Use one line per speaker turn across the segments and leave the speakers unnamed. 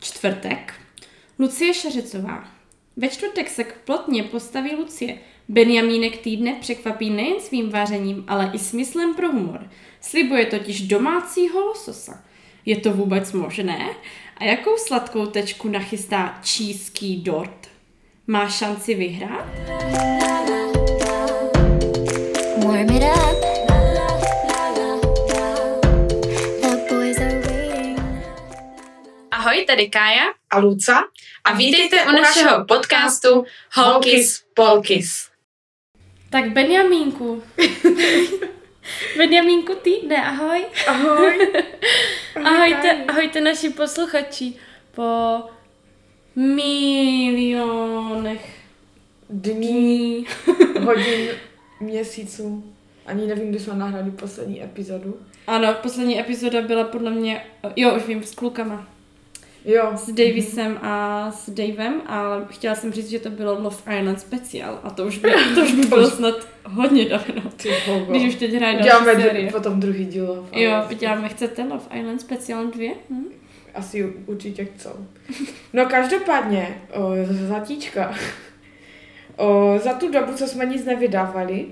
Čtvrtek. Lucie Šeřicová. Ve čtvrtek se k plotně postaví Lucie. Benjamínek týdne překvapí nejen svým vařením, ale i smyslem pro humor. Slibuje totiž domácího lososa. Je to vůbec možné? A jakou sladkou tečku nachystá číský dort? Má šanci vyhrát?
Warm it up.
Ahoj, tady Kája
a Luca
a vítejte u našeho podcastu Holkis Polkis. Tak Benjamínku. Benjamínku týdne, ahoj.
Ahoj.
Ahojte, ahojte naši posluchači. Po milionech
Dní, hodin, měsíců. Ani nevím, kdy jsme nahrali poslední epizodu.
Ano, poslední epizoda byla podle mě, jo, už vím, s klukama.
Jo.
S Davisem a s Davem, ale chtěla jsem říct, že to bylo Love Island speciál a to už by, to už by bylo snad hodně dávno. Když už teď hraje další
Uděláme
série.
potom druhý díl. Love
Jo, uděláme, chcete Love Island speciál 2? Hm?
Asi určitě chcou. No každopádně, o, Zlatíčka, o, za tu dobu, co jsme nic nevydávali,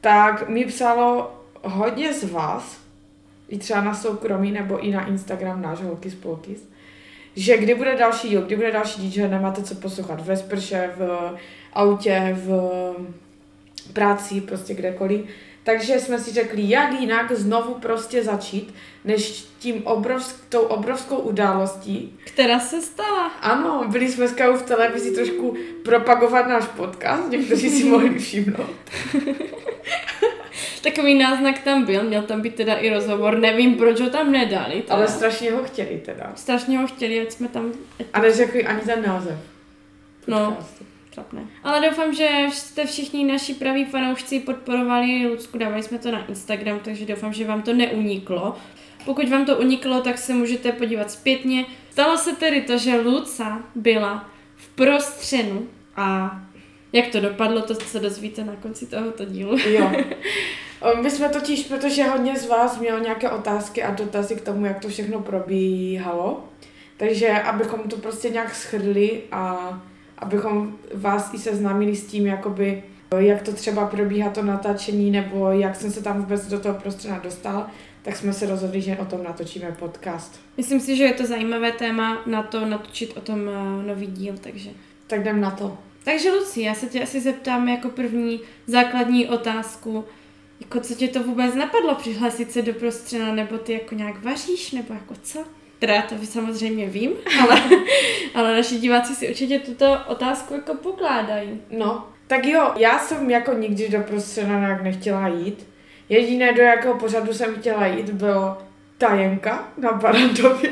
tak mi psalo hodně z vás, i třeba na soukromí nebo i na Instagram náš Holkis Polkis, že kdy bude další díl, kdy bude další díl, že nemáte co poslouchat ve sprše, v autě, v práci, prostě kdekoliv. Takže jsme si řekli, jak jinak znovu prostě začít, než tím obrovsk, tou obrovskou událostí.
Která se stala.
Ano, byli jsme s v televizi trošku propagovat náš podcast, někteří si mohli všimnout.
Takový náznak tam byl, měl tam být teda i rozhovor, nevím, proč ho tam nedali. Teda.
Ale strašně ho chtěli teda.
Strašně ho chtěli, ať jsme tam... Ať...
A neřekli ani ten název.
No, trapné. Ale doufám, že jste všichni naši praví fanoušci podporovali Lucku, dávali jsme to na Instagram, takže doufám, že vám to neuniklo. Pokud vám to uniklo, tak se můžete podívat zpětně. Stalo se tedy to, že Luca byla v prostřenu a jak to dopadlo, to se dozvíte na konci tohoto dílu.
Jo. O, My jsme totiž, protože hodně z vás mělo nějaké otázky a dotazy k tomu, jak to všechno probíhalo, takže abychom to prostě nějak shrli a abychom vás i seznámili s tím, jakoby, jak to třeba probíhá to natáčení, nebo jak jsem se tam vůbec do toho prostředí dostala, tak jsme se rozhodli, že o tom natočíme podcast.
Myslím si, že je to zajímavé téma na to natočit o tom eh, nový díl, takže...
Tak jdem na to.
Takže Luci, já se tě asi zeptám jako první základní otázku, jako co tě to vůbec napadlo přihlásit se do prostřena, nebo ty jako nějak vaříš, nebo jako co? Teda já to samozřejmě vím, ale, ale naši diváci si určitě tuto otázku jako pokládají.
No, tak jo, já jsem jako nikdy do prostředí nějak nechtěla jít. Jediné, do jakého pořadu jsem chtěla jít, bylo tajenka na Barandově.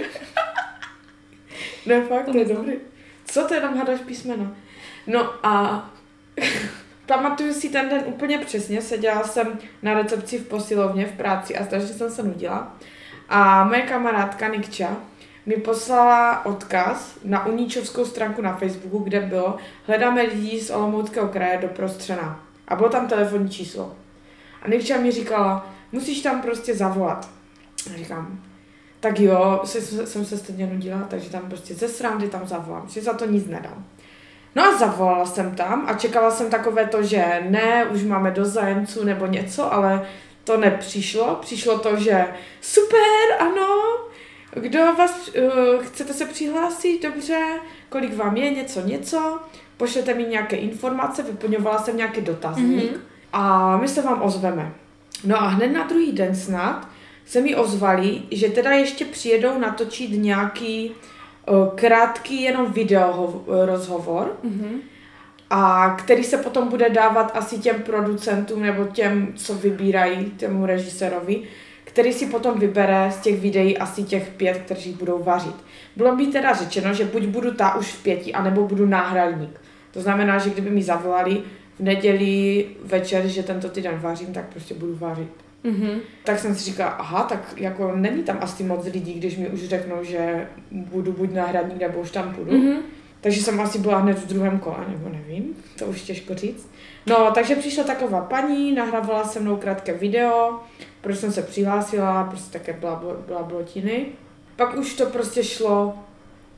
ne, fakt,
To
to je dobrý. Co to jenom hádáš písmena? No a pamatuju si ten den úplně přesně, seděla jsem na recepci v posilovně v práci a strašně jsem se nudila. A moje kamarádka Nikča mi poslala odkaz na uníčovskou stránku na Facebooku, kde bylo hledáme lidi z Olomouckého kraje do Prostřena. A bylo tam telefonní číslo. A Nikča mi říkala, musíš tam prostě zavolat. A říkám, tak jo, se, jsem se stejně nudila, takže tam prostě ze srandy tam zavolám, že za to nic nedám. No a zavolala jsem tam a čekala jsem takové to, že ne, už máme dost zájemců nebo něco, ale to nepřišlo. Přišlo to, že super, ano, kdo vás, uh, chcete se přihlásit, dobře, kolik vám je, něco, něco, pošlete mi nějaké informace, vyplňovala jsem nějaký dotazník
Mhm.
a my se vám ozveme. No a hned na druhý den snad se mi ozvali, že teda ještě přijedou natočit nějaký krátký jenom video hov- rozhovor,
Mhm.
a který se potom bude dávat asi těm producentům nebo těm, co vybírají, těmu režisérovi, který si potom vybere z těch videí asi těch pět, kteří budou vařit. Bylo mi teda řečeno, že buď budu ta už v pěti, anebo budu náhradník. To znamená, že kdyby mi zavolali v neděli večer, že tento týden vařím, tak prostě budu vařit.
Mhm.
Tak jsem si říkala, aha, tak jako není tam asi moc lidí, když mi už řeknou, že budu buď náhradník, nebo už tam půjdu.
Mhm.
Takže jsem asi byla hned v druhém kole, nebo nevím, to už těžko říct. No, takže přišla taková paní, nahrávala se mnou krátké video, proč jsem se přihlásila, prostě také byla, byla blotiny. Pak už to prostě šlo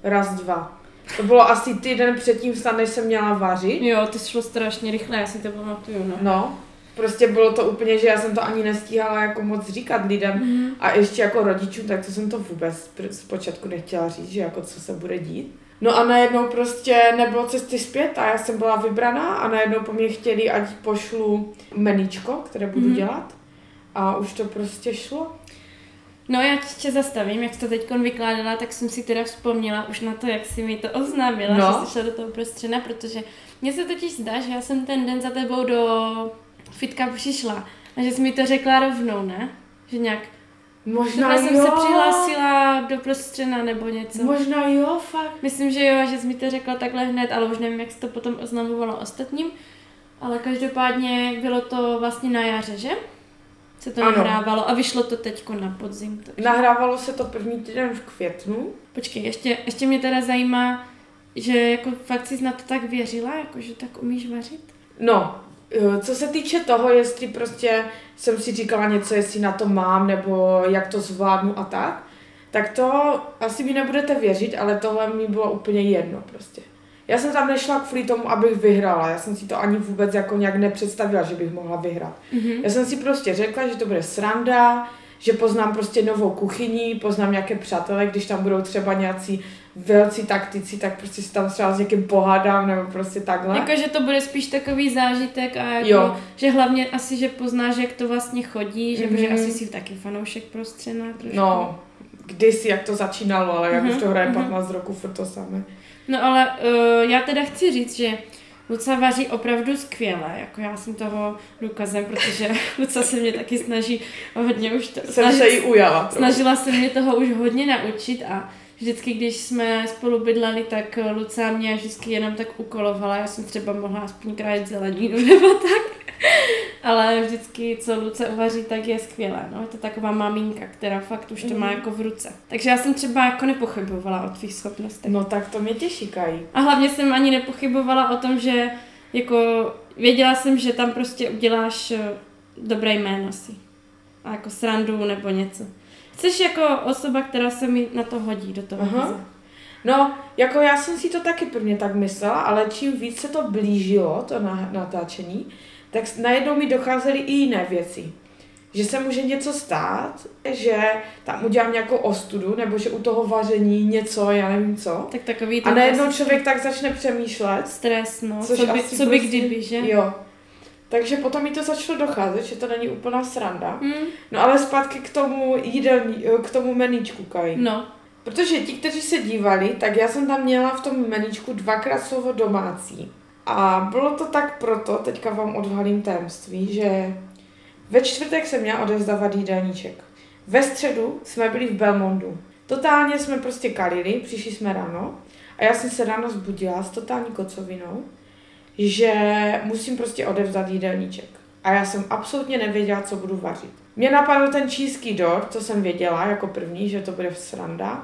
raz, dva. To bylo asi týden předtím snad, než jsem měla vařit.
Jo, to šlo strašně rychle, já si to pamatuju, no.
No, prostě bylo to úplně, že já jsem to ani nestíhala jako moc říkat lidem
Mhm.
a ještě jako rodičům, tak to jsem to vůbec zpočátku nechtěla říct, že jako co se bude dít. No a najednou prostě nebylo cesty zpět a já jsem byla vybraná a najednou po mě chtěli, ať pošlu meničko, které budu
Mhm.
dělat. A už to prostě šlo.
No já tě zastavím, jak jsi to teď vykládala, tak jsem si teda vzpomněla už na to, jak jsi mi to oznámila,
No.
že jsi šla do toho prostřena, protože mně se totiž zdá, že já jsem ten den za tebou do fitka přišla a že jsi mi to řekla rovnou, ne? Že nějak,
Možná
jsem
jo.
se přihlásila do prostřena nebo něco.
Možná jo, fakt.
Myslím, že jo, že jsi mi to řekla takhle hned, ale už nevím, jak jsi to potom oznamovala ostatním. Ale každopádně bylo to vlastně na jaře, že? Se to
Ano.
nahrávalo a vyšlo to teďko na podzim. Takže.
Nahrávalo se to první týden v květnu.
Počkej, ještě, ještě mě teda zajímá, že jako fakt jsi na to tak věřila, jako že tak umíš vařit?
No, co se týče toho, jestli prostě jsem si říkala něco, jestli na to mám, nebo jak to zvládnu a tak, tak to asi mi nebudete věřit, ale tohle mi bylo úplně jedno prostě. Já jsem tam nešla kvůli tomu, abych vyhrála. Já jsem si to ani vůbec jako nějak nepředstavila, že bych mohla vyhrát.
Mhm.
Já jsem si prostě řekla, že to bude sranda, že poznám prostě novou kuchyni, poznám nějaké přátelé, když tam budou třeba nějací velcí taktici, tak prostě si tam třeba s někým pohádám, nebo prostě takhle.
Jako, že to bude spíš takový zážitek a jako,
Jo.
že hlavně asi, že poznáš, jak to vlastně chodí, že,
Mhm.
že asi jsi taky fanoušek prostřena trošku.
No, kdysi, jak to začínalo, ale jak
Mhm,
už to hraje
mhm.
15 roku, furt to samé.
No ale uh, já teda chci říct, že Luca vaří opravdu skvěle, jako já jsem toho důkazem, protože Luca se mě taky snaží hodně už to,
Jsem se jí ujala.
snažila se mě toho už hodně naučit a vždycky, když jsme spolu bydleli, tak Luca mě vždycky jenom tak ukolovala, já jsem třeba mohla aspoň krájet zeleninu nebo tak. Ale vždycky, co Luce uvaří, tak je skvělé. No, je to taková maminka, která fakt už to má
Mhm.
jako v ruce. Takže já jsem třeba jako nepochybovala o tvých schopnostech.
No tak to mě těší, Kají.
A hlavně jsem ani nepochybovala o tom, že jako věděla jsem, že tam prostě uděláš eh, dobré jméno si. A jako srandu nebo něco. Jsi jako osoba, která se mi na to hodí, do toho.
Aha.
vize.
No, jako já jsem si to taky prvně tak myslela, ale čím víc se to blížilo, to na, natáčení, tak najednou mi docházely i jiné věci. Že se může něco stát, že tam udělám nějakou ostudu, nebo že u toho vaření něco, já nevím co.
Tak takový
A najednou
asi
člověk tak začne přemýšlet,
stres, no.
Což
Co by, co by
prostě-
kdyby, že?
Jo. Takže potom mi to začalo docházet, že to není úplná sranda.
Hmm,
No ale zpátky k tomu jídelní, k tomu meníčku, Kaj.
no.
Protože ti, kteří se dívali, tak já jsem tam měla v tom meníčku dvakrát slovo domácí. A bylo to tak proto, teďka vám odhalím tajemství, že ve čtvrtek jsem měla odevzdávat jídelníček. Ve středu jsme byli v Belmondu. Totálně jsme prostě kalili, přišli jsme ráno a já jsem se ráno zbudila s totální kocovinou, že musím prostě odevzdat jídelníček. A já jsem absolutně nevěděla, co budu vařit. Mě napadl ten čínský dort, co jsem věděla jako první, že to bude sranda.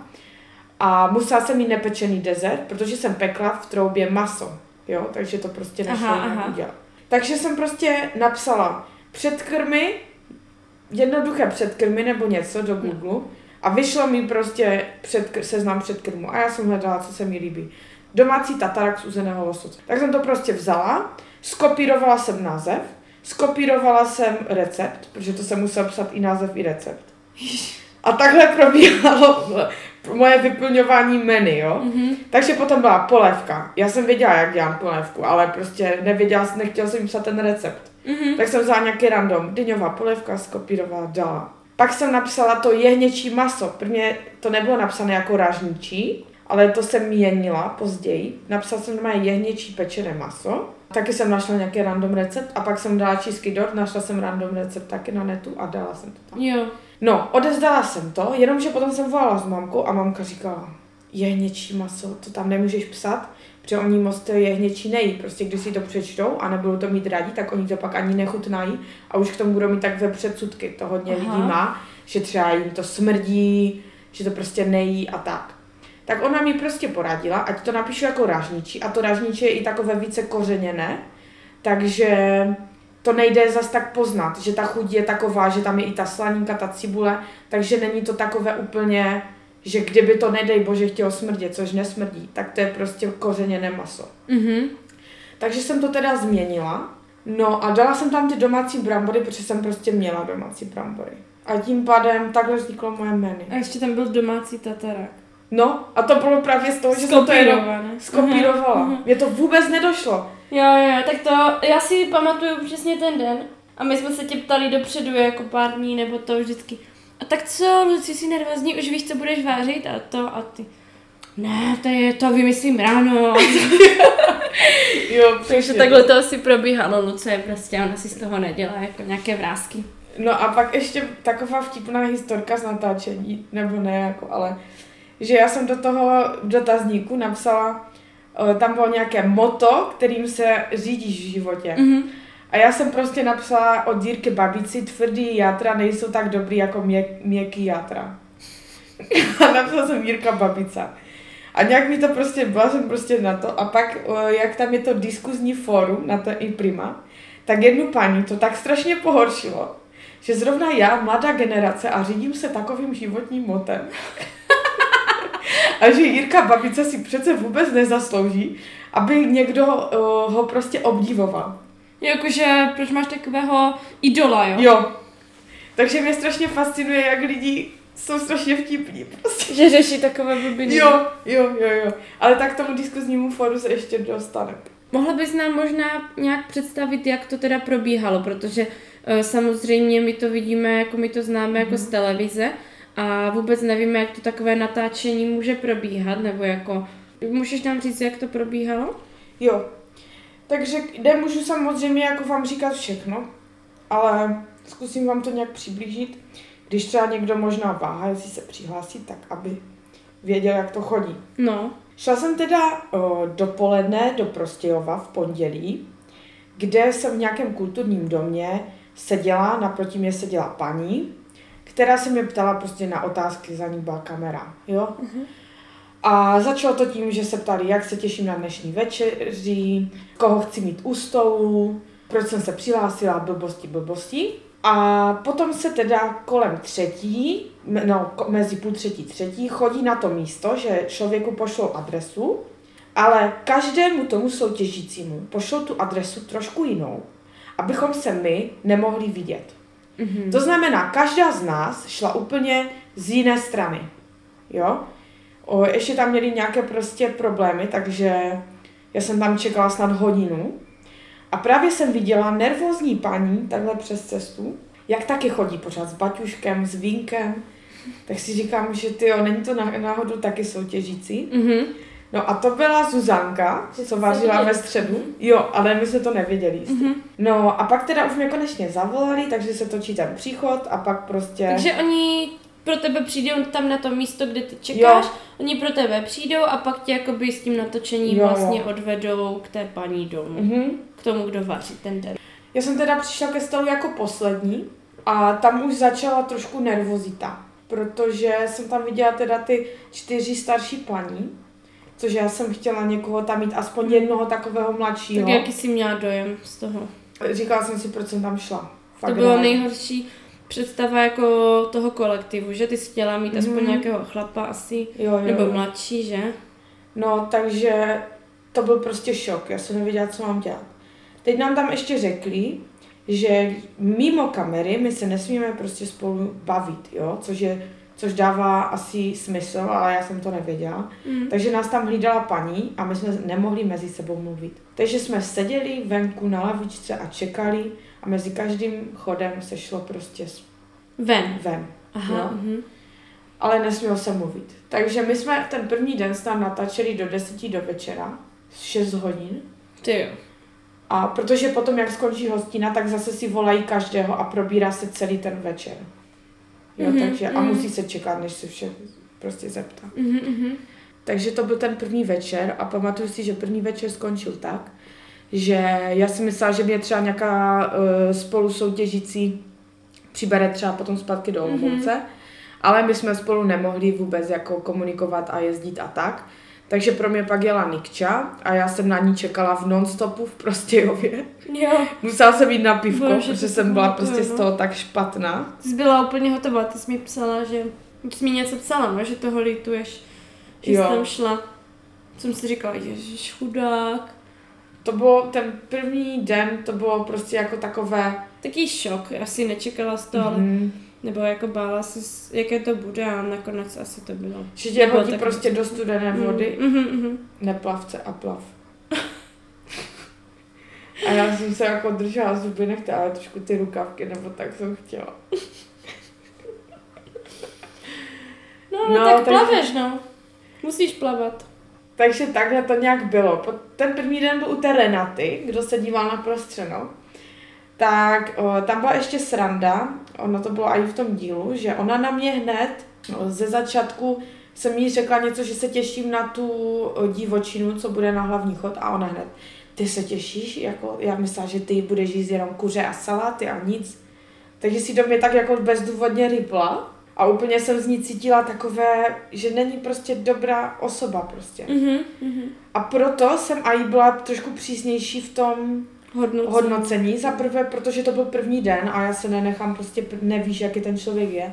A musela jsem mít nepečený dezert, protože jsem pekla v troubě maso. Jo, takže to prostě nešlo
Aha, aha.
udělat. Takže jsem prostě napsala předkrmy, jednoduché předkrmy nebo něco do Google a vyšlo mi prostě předkr- seznam předkrmu a já jsem hledala, co se mi líbí. Domácí tatarak z uzeného losoce. Tak jsem to prostě vzala, skopírovala jsem název, skopírovala jsem recept, protože to jsem musela psat i název, i recept. A takhle probíhalo moje vyplňování menu, jo.
Mhm.
Takže potom byla polévka. Já jsem věděla, jak dělám polévku, ale prostě nevěděla, nechtěla jsem psat ten recept.
Mhm.
Tak jsem vzala nějaký random, dyňová polévka, skopírovala, dala. Pak jsem napsala to jehněčí maso. Prvně to nebylo napsané jako ražničí, ale to jsem měnila později. Napsala jsem doma jehněčí pečené maso. Taky jsem našla nějaký random recept a pak jsem dala čísky dort, našla jsem random recept taky na netu a dala jsem to tam.
Jo.
No, odezdala jsem to, jenomže potom jsem volala s mamkou a mamka říkala, jehněčí maso, to tam nemůžeš psat, protože oni moc to jehněčí nejí. Prostě když si to přečtou a nebudou to mít rádi, tak oni to pak ani nechutnají a už k tomu budou mít takové předsudky. To hodně
Aha.
lidí má, že třeba jim to smrdí, že to prostě nejí a tak. Tak ona mi prostě poradila, ať to napíšu jako ražničí a to ražničí je i takové více kořeněné, takže to nejde zas tak poznat, že ta chuť je taková, že tam je i ta slaninka, ta cibule, takže není to takové úplně, že kdyby to nedej bože chtělo smrdět, což nesmrdí, tak to je prostě kořeněné maso.
Mhm.
Takže jsem to teda změnila. No a dala jsem tam ty domácí brambory, protože jsem prostě měla domácí brambory. A tím pádem takhle vzniklo moje menu.
A ještě tam byl domácí tatarák.
No a to bylo právě z toho, že jsem to jenom skopírovala.
Mhm, mhm.
Mně to vůbec nedošlo.
Jo, jo, tak to, já si pamatuju přesně ten den. A my jsme se tě ptali dopředu, jako pár dní, nebo to vždycky. A tak co, Luci, jsi nervózní, už víš, co budeš vážit a to a ty. Ne, to je, to vymyslím ráno.
Jo,
Takže
přesně.
takhle to asi probíhalo, Lucie, prostě ona si z toho nedělá jako nějaké vrázky.
No a pak ještě taková vtipná historka z natáčení, nebo ne, jako, ale že já jsem do toho dotazníku napsala, eh, tam bylo nějaké moto, kterým se řídíš v životě.
Mhm.
A já jsem prostě napsala od Dírky babici, tvrdý játra nejsou tak dobrý jako měk, měkký játra. A napsala jsem Jirka babica. A nějak mi to prostě, byla jsem prostě na to. A pak, eh, jak tam je to diskuzní fórum na to i prima, tak jednu paní to tak strašně pohoršilo, že zrovna já, mladá generace, a řídím se takovým životním motem. a že Jirka babice si přece vůbec nezaslouží, aby někdo uh, ho prostě obdivoval.
Jakože, proč máš takového idola, jo?
Jo. Takže mě strašně fascinuje, jak lidi jsou strašně vtipní. Prostě.
Že řeší takové blbiny.
Jo, jo, jo, jo. Ale tak tomu diskuznímu fóru se ještě dostaneme.
Mohla bys nám možná nějak představit, jak to teda probíhalo, protože uh, samozřejmě my to vidíme, jako my to známe jako z televize a vůbec nevíme, jak to takové natáčení může probíhat, nebo jako, můžeš nám říct, jak to probíhalo?
Jo. Takže nemůžu samozřejmě jako vám říkat všechno, ale zkusím vám to nějak přiblížit. Když třeba někdo možná váha, jestli se přihlásí, tak aby věděl, jak to chodí.
No,
Šla jsem teda o, dopoledne do Prostějova v pondělí, kde jsem v nějakém kulturním domě seděla, naproti mě seděla paní, která se mě ptala prostě na otázky, za ní byla kamera, jo. A začalo to tím, že se ptali, jak se těším na dnešní večeři, koho chci mít u stolu, proč jsem se přihlásila, blbosti, blbosti. A potom se teda kolem třetí, no mezi půl třetí třetí, chodí na to místo, že člověku pošlou adresu, ale každému tomu soutěžícímu pošlou tu adresu trošku jinou, abychom se my nemohli vidět.
Mhm.
To znamená, každá z nás šla úplně z jiné strany. Jo? O, ještě tam měli nějaké prostě problémy, takže já jsem tam čekala snad hodinu. A právě jsem viděla nervózní paní takhle přes cestu, jak taky chodí pořád s baťuškem, s vínkem. Tak si říkám, že ty není to ná- náhodou taky soutěžící.
Mhm.
No a to byla Zuzanka, co vařila ve středu. Jo, ale my jsme to nevěděli. jistě.
Mhm.
No a pak teda už mě konečně zavolali, takže se točí ten příchod a pak prostě...
Takže oni pro tebe přijdou tam na to místo, kde ty čekáš,
Jo.
oni pro tebe přijdou a pak tě jakoby s tím natočením
Jo, jo.
vlastně odvedou k té paní domů,
Mhm.
k tomu, kdo vaří ten den.
Já jsem teda přišla ke stolu jako poslední a tam už začala trošku nervozita, protože jsem tam viděla teda ty čtyři starší paní, což já jsem chtěla někoho tam mít, aspoň jednoho takového mladšího.
Tak jaký jsi měla dojem z toho?
Říkala jsem si, proč jsem tam šla. Fakt
to bylo
ne.
nejhorší představa jako toho kolektivu, že ty jsi chtěla mít aspoň
Mhm.
nějakého chlapa asi,
Jo, jo,
nebo mladší, že?
No, takže to byl prostě šok. Já jsem nevěděla, co mám dělat. Teď nám tam ještě řekli, že mimo kamery my se nesmíme prostě spolu bavit, jo, což je což dává asi smysl, ale já jsem to nevěděla.
Mm.
Takže nás tam hlídala paní a my jsme nemohli mezi sebou mluvit. Takže jsme seděli venku na lavičce a čekali a mezi každým chodem se šlo prostě s-
Ven.
ven.
Aha,
Jo.
mhm.
Ale nesmělo se mluvit. Takže my jsme ten první den tam natáčeli do 10 do večera, 6 hodin.
Ty jo.
A protože potom, jak skončí hostina, tak zase si volají každého a probírá se celý ten večer. Jo,
Mhm,
takže, a
mhm.
musí se čekat, než se vše prostě zeptá.
Mhm, mhm.
Takže to byl ten první večer a pamatuju si, že první večer skončil tak, že já si myslela, že mě třeba nějaká uh, spolu soutěžící přibere třeba potom zpátky do Olomouce, mm-hmm. ale my jsme spolu nemohli vůbec jako komunikovat a jezdit a tak. Takže pro mě pak jela Nikča a já jsem na ní čekala v nonstopu v Prostějově.
Jo.
Musela jsem jít na pivko,
Bože,
protože
to
jsem byla
pamatuju,
prostě z
no.
toho tak špatná.
Jsi byla úplně hotová, ty jsi mi psala, že Ty jsi mi něco psala, no, že toho lituješ, že
Jo.
jsi tam šla. Jsem si říkala, ježiš, chudák.
To bylo ten první den, to bylo prostě jako takové...
Taký šok, asi nečekala z toho, ale
Mhm.
Nebo jako bála se, jaké to bude a nakonec asi to bylo.
Že tě hodí
tak-
prostě do studené vody,
Mm, mhm, mhm.
neplavce a plav. A já jsem se jako držela zuby nechta, ale trošku ty rukavky, nebo tak jsem chtěla.
No,
No,
no, tak
takže-
plaveš, no. Musíš plavat.
Takže takhle to nějak bylo. Ten první den byl u té Renaty, kdo se díval na prostřeno. Tak o, tam byla ještě sranda, ono to bylo i v tom dílu, že ona na mě hned o, ze začátku jsem jí řekla něco, že se těším na tu o, divočinu, co bude na hlavní chod a ona hned, ty se těšíš? Jako, já myslela, že ty budeš jíst jenom kuře a saláty a nic. Takže si do mě tak jako bezdůvodně rypla a úplně jsem z ní cítila takové, že není prostě dobrá osoba prostě.
Mhm, mhm.
A proto jsem i byla trošku přísnější v tom
Hodnocení.
hodnocení. Za prvé, protože to byl první den a já se nenechám, prostě nevíš, jaký ten člověk je.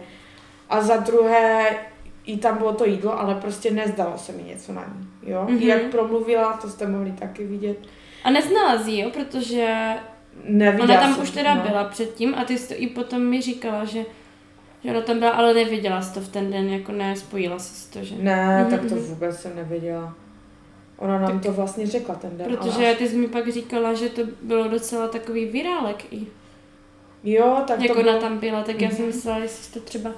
A za druhé, i tam bylo to jídlo, ale prostě nezdalo se mi něco na ní. Jo?
Mhm.
Mm-hmm. Jak promluvila, to jste mohli taky vidět.
A neznala jsi, jo, protože
Neviděla
ona tam
jsem,
už teda
no.
byla předtím a ty jsi to i potom mi říkala, že, že ona tam byla, ale nevěděla jsi to v ten den, jako nespojila jsi to, že?
Ne,
Mhm,
tak to
mhm.
vůbec jsem nevěděla. Ona nám to vlastně řekla ten den. ale
Protože ty jsi mi pak říkala, že to bylo docela takový virálek i.
Jo, tak
Jak
to
ona
bylo...
tam byla, tak já jsem
Mhm.
myslela, že jsi to třeba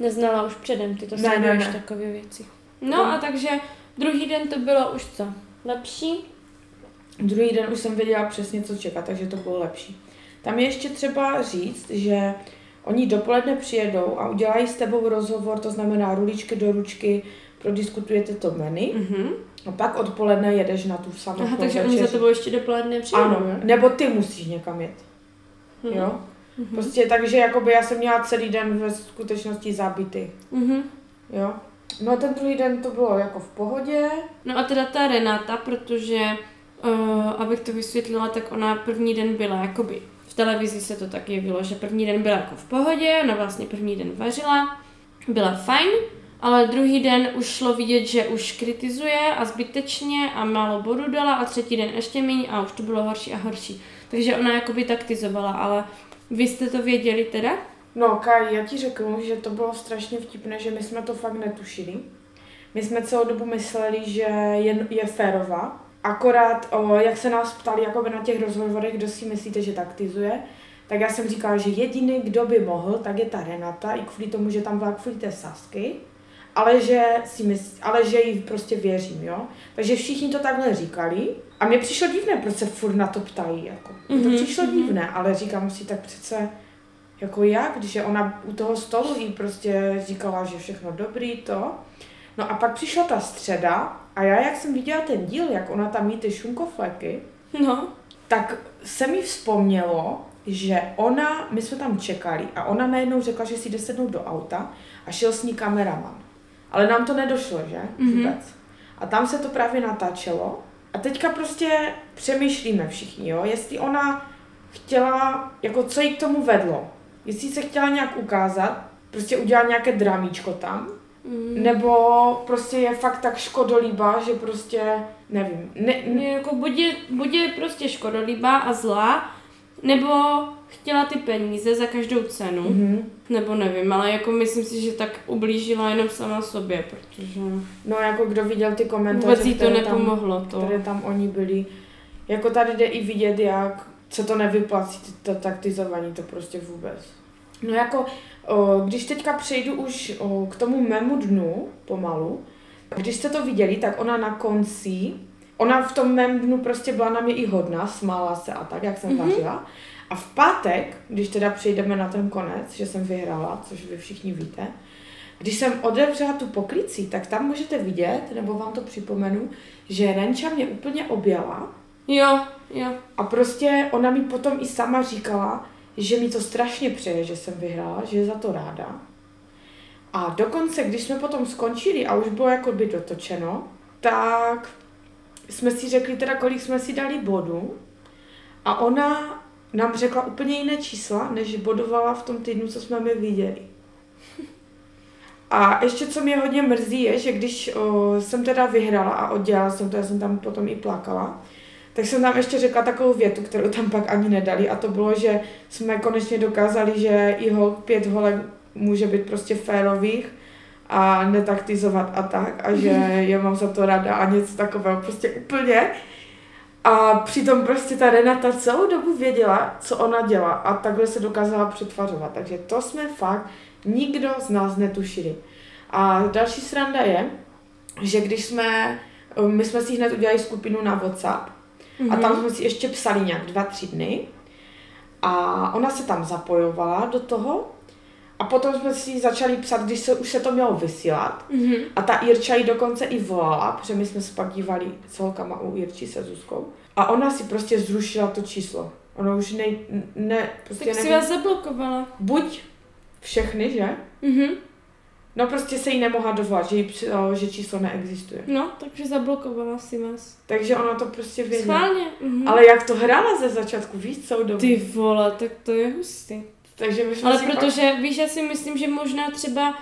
neznala už předem, ty to
Ne, ne, ne.
takové věci. No
No.
a takže druhý den to bylo už co? Lepší?
Druhý den už jsem věděla přesně, co čekat, takže to bylo lepší. Tam je ještě třeba říct, že oni dopoledne přijedou a udělají s tebou rozhovor, to znamená ruličky do ručky, prodiskutujete to menu
Mhm.
a pak odpoledne jedeš na tu samotnou
Aha, takže oni za tebou ještě dopoledne přijdou,
Ano,
jo?
nebo ty musíš někam jet,
Mhm.
jo?
Mhm.
Prostě takže jakoby já jsem měla celý den ve skutečnosti zabitý,
Mhm.
jo? No a ten druhý den to bylo jako v pohodě,
No a teda ta Renata, protože, uh, abych to vysvětlila, tak ona první den byla jakoby, v televizi se to tak jevilo, že první den byla jako v pohodě, ona vlastně první den vařila, byla fajn, ale druhý den už šlo vidět, že už kritizuje a zbytečně a málo bodu dala a třetí den ještě méně a už to bylo horší a horší. Takže ona jakoby taktizovala, ale vy jste to věděli teda?
No, Kaj, já ti řeknu, že to bylo strašně vtipné, že my jsme to fakt netušili. My jsme celou dobu mysleli, že je, je férová. Akorát, o, jak se nás ptali jakoby na těch rozhovorech, kdo si myslíte, že taktizuje, tak já jsem říkala, že jediný, kdo by mohl, tak je ta Renata, i kvůli tomu, že tam byla kvůli té Sasky, ale že, si mysl, ale že jí prostě věřím, jo. Takže všichni to takhle říkali a mně přišlo divné, proč se furt na to ptají, jako. Mm-hmm. To
Mhm,
přišlo
mhm.
divné, ale říkám si, tak přece jako jak, když je ona u toho stolu jí prostě říkala, že všechno dobrý, to. No a pak přišla ta středa a já, jak jsem viděla ten díl, jak ona tam jí ty šunkofleky,
No.
tak se mi vzpomnělo, že ona, my jsme tam čekali a ona najednou řekla, že si jde sednout do auta a šel s ní kameraman. Ale nám to nedošlo, že?
Mhm.
Vůbec. A tam se to právě natáčelo. A teďka prostě přemýšlíme všichni, jo? Jestli ona chtěla, jako co jí k tomu vedlo. Jestli se chtěla nějak ukázat, prostě udělat nějaké dramíčko tam,
Mm.
nebo prostě je fakt tak škodolíba, že prostě, nevím, ne, ne,
Ne, jako buď je, buď je prostě škodolíbá a zlá, nebo chtěla ty peníze za každou cenu, mm.
mhm.
nebo nevím, ale jako myslím si, že tak ublížila jenom sama sobě, protože
No jako kdo viděl ty komentáře,
vůbec jí to
které tam,
nepomohlo to.
které tam oni byli. Jako tady jde i vidět, jak se to nevyplací, to taktizování, to prostě vůbec. No jako, o, když teďka přejdu už o, k tomu mému dnu pomalu, když jste to viděli, tak ona na konci, ona v tom mém dnu prostě byla na mě i hodná, smála se a tak, jak jsem
Mhm.
mm-hmm. vařila. A v pátek, když teda přejdeme na ten konec, že jsem vyhrála, což vy všichni víte, když jsem otevřela tu poklici, tak tam můžete vidět, nebo vám to připomenu, že Renča mě úplně objala
Jo, jo.
a prostě ona mi potom i sama říkala, že mi to strašně přeje, že jsem vyhrála, že je za to ráda. A dokonce, když jsme potom skončili a už bylo jako by dotočeno, tak jsme si řekli teda, kolik jsme si dali bodů a ona nám řekla úplně jiné čísla, než bodovala v tom týdnu, co jsme my viděli. A ještě co mě hodně mrzí je, že když o, jsem teda vyhrála a oddělala jsem to, já jsem tam potom i plakala, tak jsem tam ještě řekla takovou větu, kterou tam pak ani nedali. A to bylo, že jsme konečně dokázali, že i hol, pět holek může být prostě férových a netaktizovat a tak a že je mám za to rada a něco takového prostě úplně. A přitom prostě ta Renata celou dobu věděla, co ona dělá a takhle se dokázala přetvařovat. Takže to jsme fakt nikdo z nás netušili. A další sranda je, že když jsme, my jsme si hned udělali skupinu na WhatsApp a tam jsme si ještě psali nějak dva, tři dny a ona se tam zapojovala do toho a potom jsme si začali psat, když se, už se to mělo vysílat
Mhm.
a ta Irča ji dokonce i volala, protože my jsme se pak dívali s holkama u Irči se Zuzkou. A ona si prostě zrušila to číslo. Ona už ne, ne prostě
Tak si
nevím,
vás zablokovala.
buď všechny, že?
Mhm.
No prostě se jí nemohla dovolat, že, jí, při- že číslo neexistuje.
No, takže zablokovala si vás.
Takže ona to prostě věděla.
Schválně. Mhm.
Ale jak to hrála ze začátku, víš, celou dobu.
Ty vole, tak to je hustý.
Takže my jsme
Ale
si
protože, víš, já si myslím, že možná třeba,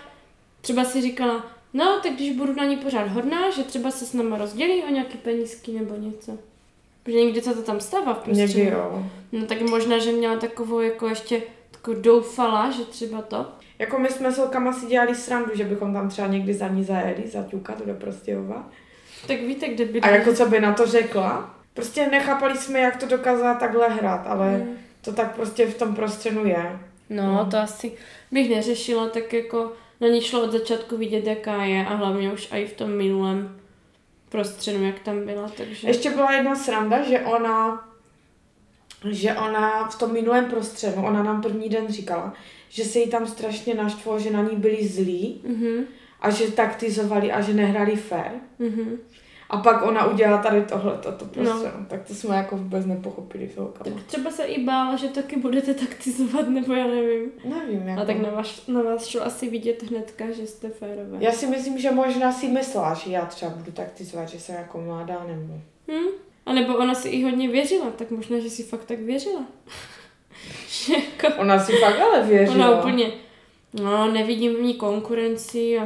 třeba si říkala, no, tak když budu na ní pořád hodná, že třeba se s náma rozdělí o nějaký penízky nebo něco. Protože někdy se to tam stává v
pak,
prostředí.
někdy jo.
No tak možná, že měla takovou jako ještě takovou doufala, že třeba to.
Jako my jsme s holkama si dělali srandu, že bychom tam třeba někdy za ní zajeli, zaťukat do Prostějova.
Tak víte, kde by...
A jako co by na to řekla? Prostě nechápali jsme, jak to dokázala takhle hrát, ale
Mm.
To tak prostě v tom prostředu je.
No, to asi bych neřešila, tak jako na ní šlo od začátku vidět, jaká je a hlavně už i v tom minulém prostředu, jak tam byla, takže...
Ještě byla jedna sranda, že ona, že ona v tom minulém prostředu, ona nám první den říkala, že se jí tam strašně naštvalo, že na ní byli zlí
Mhm,
a že taktizovali a že nehrali fair.
mhm.
A pak ona udělala tady tohle, to prostě,
No.
no. tak to jsme jako vůbec nepochopili s holkama.
Tak třeba se i bála, že taky budete taktizovat, nebo já nevím.
Nevím, jako.
A tak na vás, na vás šlo asi vidět hnedka, že jste férové.
Já si myslím, že možná si myslela, že já třeba budu taktizovat, že jsem jako mladá nebo...
Hm? A nebo ona si i hodně věřila, tak možná, že si fakt tak věřila. že jako
Ona si fakt ale věřila.
ona úplně, no nevidím v ní konkurenci a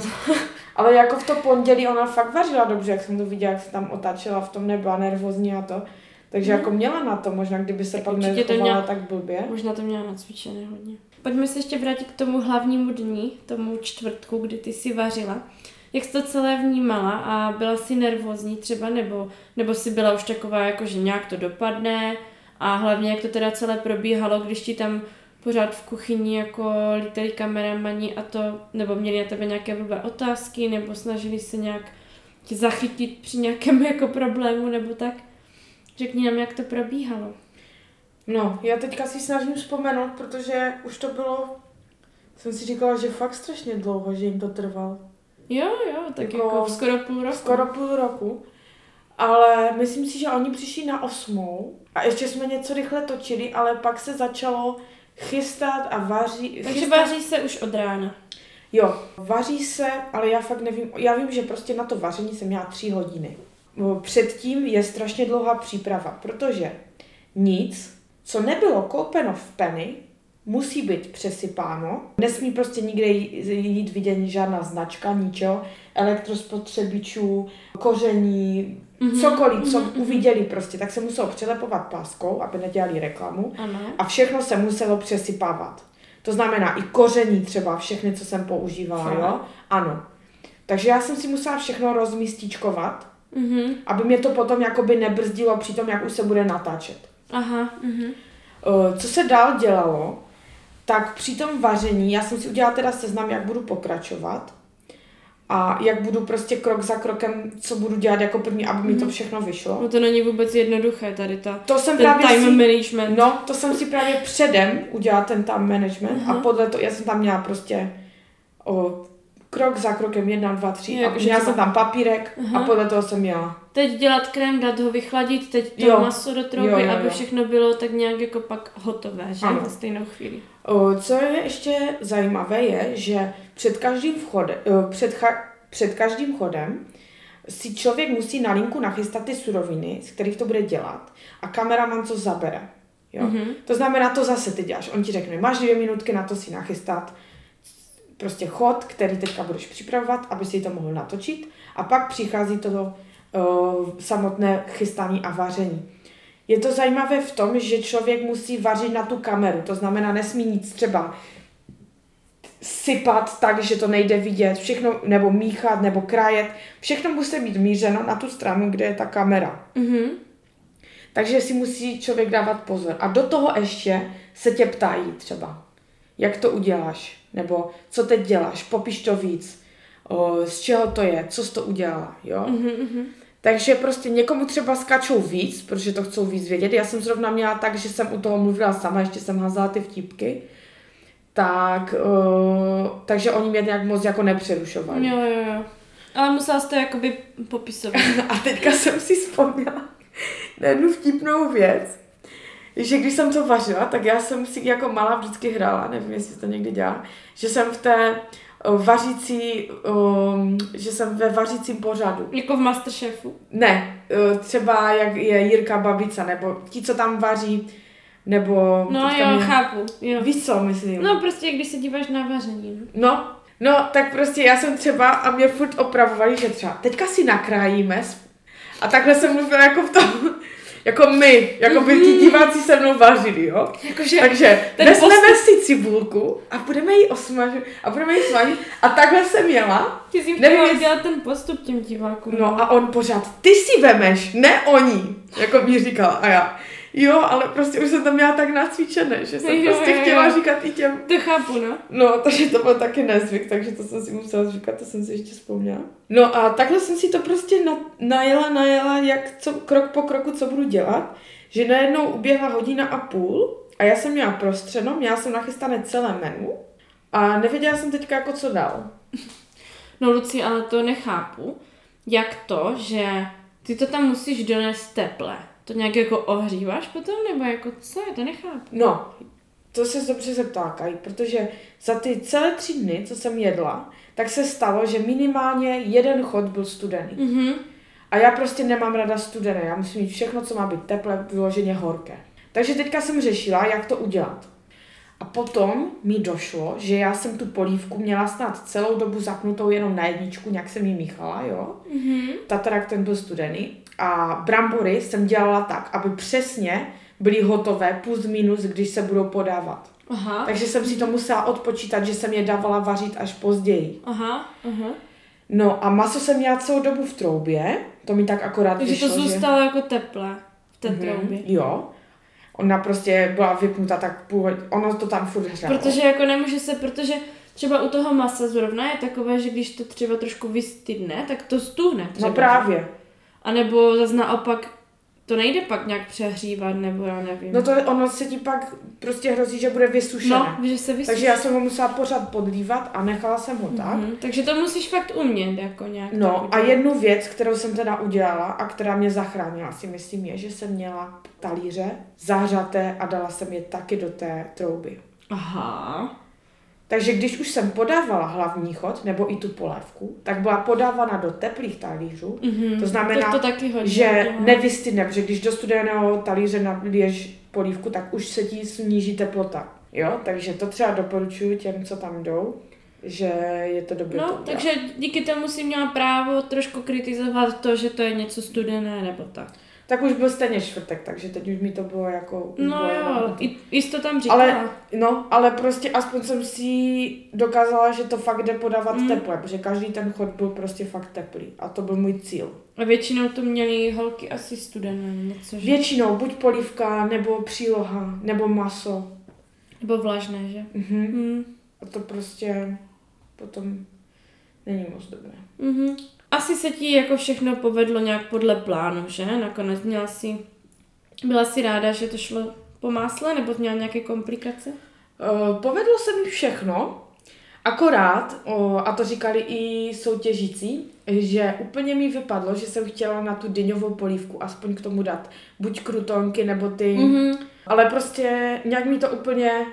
Ale jako v to pondělí ona fakt vařila dobře, jak jsem to viděla, jak se tam otáčela, v tom nebyla nervózní a to. Takže
Mhm.
jako měla na to, možná kdyby se
Tak
pak nechovala
měla-
tak blbě.
možná to měla nacvičené hodně. Pojďme se ještě vrátit k tomu hlavnímu dní, tomu čtvrtku, kdy ty si vařila. Jak jsi to celé vnímala a byla si nervózní třeba, nebo, nebo si byla už taková, jako že nějak to dopadne a hlavně jak to teda celé probíhalo, když ti tam pořád v kuchyni jako lítali kameramani a to, nebo měli na tebe nějaké blbé otázky, nebo snažili se nějak tě zachytit při nějakém jako problému, nebo tak. Řekni nám, jak to probíhalo.
No, já teďka si snažím vzpomenout, protože už to bylo, jsem si říkala, že fakt strašně dlouho, že jim to trvalo.
Jo, jo, tak jako,
Jako
jako skoro půl roku.
Skoro půl roku. Ale myslím si, že oni přišli na osmou a ještě jsme něco rychle točili, ale pak se začalo chystat a vaří.
Takže
chystat.
vaří se už od rána.
Jo, vaří se, ale já fakt nevím, já vím, že prostě na to vaření jsem měla tři hodiny. Předtím je strašně dlouhá příprava, protože nic, co nebylo koupeno v Penny, musí být přesypáno. Nesmí prostě nikde jí- jít vidět žádná značka, ničeho, elektrospotřebičů, koření,
Mhm,
cokoliv, co
mhm, mhm.
uviděli prostě, tak se muselo přelepovat páskou, aby nedělali reklamu.
Ano.
A všechno se muselo přesypávat. To znamená i koření třeba, všechny, co jsem používala,
Fakt?
jo? Ano. Takže já jsem si musela všechno rozmístíčkovat,
Mhm.
aby mě to potom jakoby nebrzdilo při tom, jak už se bude natáčet.
Aha. Mhm.
Eh, Co se dál dělalo, tak při tom vaření, já jsem si udělala teda seznam, jak budu pokračovat a jak budu prostě krok za krokem, co budu dělat jako první, aby mi to
Mhm.
všechno vyšlo.
No to není vůbec jednoduché tady ta,
To jsem
ten
právě
time
si...
management.
No, to jsem si právě předem udělala ten time management
Aha.
a podle toho, já jsem tam měla prostě o, krok za krokem, jedna, dva, tři
Jo,
a měla
to-
jsem tam papírek
Aha.
a podle toho jsem měla.
Teď dělat krém, dát ho vychladit, teď to
Jo.
maso do trouby,
Jo, jo,
aby
jo.
všechno bylo tak nějak jako pak hotové, že?
Ano.
Na stejnou chvíli.
O, co je ještě zajímavé je, že před každým vchodem, před, cha, před každým chodem si člověk musí na linku nachystat ty suroviny, z kterých to bude dělat a kameraman co zabere. Jo?
Mhm.
To znamená, to zase ty děláš. On ti řekne, máš dvě minutky na to si nachystat prostě chod, který teďka budeš připravovat, aby si to mohl natočit a pak přichází to uh, samotné chystání a vaření. Je to zajímavé v tom, že člověk musí vařit na tu kameru, to znamená nesmí nic třeba sypat tak, že to nejde vidět, všechno, nebo míchat, nebo krájet, všechno musí být mířeno na tu stranu, kde je ta kamera.
Mhm.
Takže si musí člověk dávat pozor. A do toho ještě se tě ptají třeba, jak to uděláš, nebo co teď děláš, popiš to víc, o, z čeho to je, co jsi to udělala, jo.
Mhm, mhm.
Takže prostě někomu třeba skačou víc, protože to chcou víc vědět. Já jsem zrovna měla tak, že jsem u toho mluvila sama, ještě jsem házela ty vtípky. Tak, uh, takže oni mě nějak moc jako nepřerušovali.
Jo, jo, jo. Ale musela jste jakoby popisovat.
A teďka jsem si vzpomněla na jednu vtipnou věc, že když jsem to vařila, tak já jsem si jako malá vždycky hrála, nevím, jestli to někdy dělá, že jsem v té vařící, um, že jsem ve vařícím pořadu.
jako v Masterchefu.
Ne, uh, třeba jak je Jirka Babica, nebo ti, co tam vaří, nebo...
No jo,
mě-
chápu. Jo.
Víš co, myslím?
No prostě, když se díváš na vaření. no.
No, no, tak prostě já jsem třeba, a mě furt opravovali, že třeba teďka si nakrájíme a takhle jsem mluvila jako v tom, jako my, jako by ti diváci se mnou vařili, jo.
Jakože
Takže vezmeme
postup-
si cibulku a budeme ji osmažit a budeme ji smažit a takhle jsem jela.
ty jsi
nevím, jestli-
dělat ten postup těm divákům.
No a on pořád, ty si vemeš, ne oni, jako mi říkal a já. Jo, ale prostě už jsem to měla tak nacvičené, že jsem
Jo,
prostě
jo, jo.
chtěla říkat i těm
To chápu, no.
No, takže to byl taky nezvyk, takže to jsem si musela říkat, to jsem si ještě vzpomněla. No a takhle jsem si to prostě na, najela, najela, jak co, krok po kroku, co budu dělat, že najednou uběhla hodina a půl a já jsem měla prostřeno, měla jsem nachystané celé menu a nevěděla jsem teďka jako co dál.
No Luci, ale to nechápu. Jak to, že ty to tam musíš donést teple? To nějak jako ohříváš potom, nebo jako co? Já to nechápu.
No, to se dobře zeptala, Kaj, protože za ty celé tři dny, co jsem jedla, tak se stalo, že minimálně jeden chod byl studený.
Mhm.
A já prostě nemám rada studené, já musím mít všechno, co má být teplé, vyloženě horké. Takže teďka jsem řešila, jak to udělat. A potom mi došlo, že já jsem tu polívku měla snad celou dobu zapnutou jenom na jedničku, nějak jsem ji míchala, jo.
Mhm.
Tatarak ten byl studený. A brambory jsem dělala tak, aby přesně byly hotové plus minus, když se budou podávat.
Aha.
Takže jsem si to musela odpočítat, že jsem je dávala vařit až později.
Aha. Aha.
No a maso jsem měla celou dobu v troubě, to mi tak akorát
Takže
vyšlo,
to
že...
zůstalo jako teple v té
Mhm,
troubě.
Jo. Ona prostě byla vypnuta tak hod- ono to tam furt hřálo.
Protože jako nemůže se, protože třeba u toho masa zrovna je takové, že když to třeba trošku vystydne, tak to stuhne třeba.
No právě.
A nebo zase naopak to nejde pak nějak přehřívat, nebo já nevím.
No to ono se ti pak prostě hrozí, že bude vysušené.
no že se vysvětlí.
Takže já jsem ho musela pořád podlívat a nechala jsem ho tak.
Mhm, takže to musíš fakt umět, jako nějak.
No a jednu věc, kterou jsem teda udělala a která mě zachránila, si myslím, je, že jsem měla talíře zahřaté a dala jsem je taky do té trouby.
Aha.
Takže když už jsem podávala hlavní chod, nebo i tu polévku, tak byla podávána do teplých talířů.
Mhm.
To znamená,
tak to taky hodně.
že
no.
nevystydne, protože když do studeného talíře naliješ polívku, tak už se ti sníží teplota. Jo, takže to třeba doporučuji těm, co tam jdou, že je to dobré.
No,
to
takže díky tomu si měla právo trošku kritizovat to, že to je něco studené nebo tak.
Tak už byl stejně čtvrtek, takže teď už mi to bylo jako...
No
bylo
jo, i, jsi to tam říkala.
Ale, no, ale prostě aspoň jsem si dokázala, že to fakt jde podávat
Mm.
teple, protože každý ten chod byl prostě fakt teplý. A to byl můj cíl.
A většinou to měly holky asi studené, něco, že?
Většinou buď polívka, nebo příloha, nebo maso.
Nebo vlažné, že?
Mhm.
Mhm.
A to prostě potom není moc dobré.
Mhm. Asi se ti jako všechno povedlo nějak podle plánu, že? Nakonec měla si, byla si ráda, že to šlo po másle, nebo měla nějaké komplikace?
Uh, povedlo se mi všechno, akorát, uh, a to říkali i soutěžící, že úplně mi vypadlo, že jsem chtěla na tu dyňovou polívku aspoň k tomu dát buď krutonky, nebo ty,
Mhm.
ale prostě nějak mi to úplně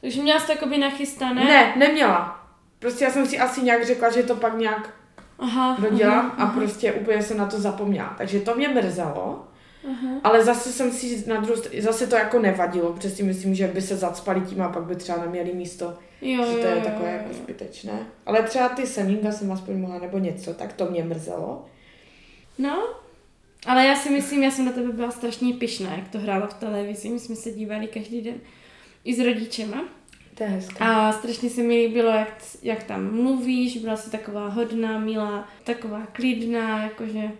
Takže měla jsi to jakoby nachystané?
Ne, neměla. Prostě já jsem si asi nějak řekla, že to pak nějak
Aha.
dodělám
aha,
a prostě úplně jsem na to zapomněla. Takže to mě mrzelo.
Aha.
Ale zase jsem si na druhou str- zase to jako nevadilo, protože si myslím, že by se zacpali tím a pak by třeba neměli místo,
Jo,
že to je
jo,
takové
jo.
jako zbytečné. Ale třeba ty semínka jsem aspoň mohla nebo něco, tak to mě mrzelo.
No, ale já si myslím, já jsem na tebe byla strašně pyšná, jak to hrála v televizi. My jsme se dívali každý den i s rodičema.
To je hezké.
A strašně se mi líbilo, jak, jak tam mluvíš, byla jsi taková hodná, milá, taková klidná, jakože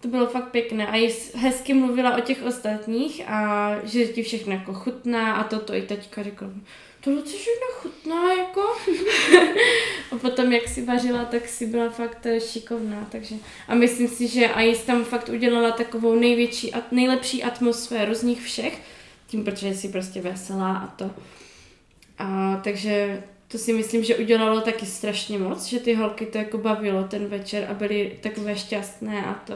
to bylo fakt pěkné. A jsi hezky mluvila o těch ostatních a že ti všechno jako chutná a toto i teďka řekla, to Luci všechno chutná, jako. a potom, jak si vařila, tak si byla fakt eh, šikovná, takže. A myslím si, že a jsi tam fakt udělala takovou největší, a nejlepší atmosféru z nich všech, tím, protože jsi prostě veselá a to. A takže to si myslím, že udělalo taky strašně moc, že ty holky to jako bavilo ten večer a byly takové šťastné a to.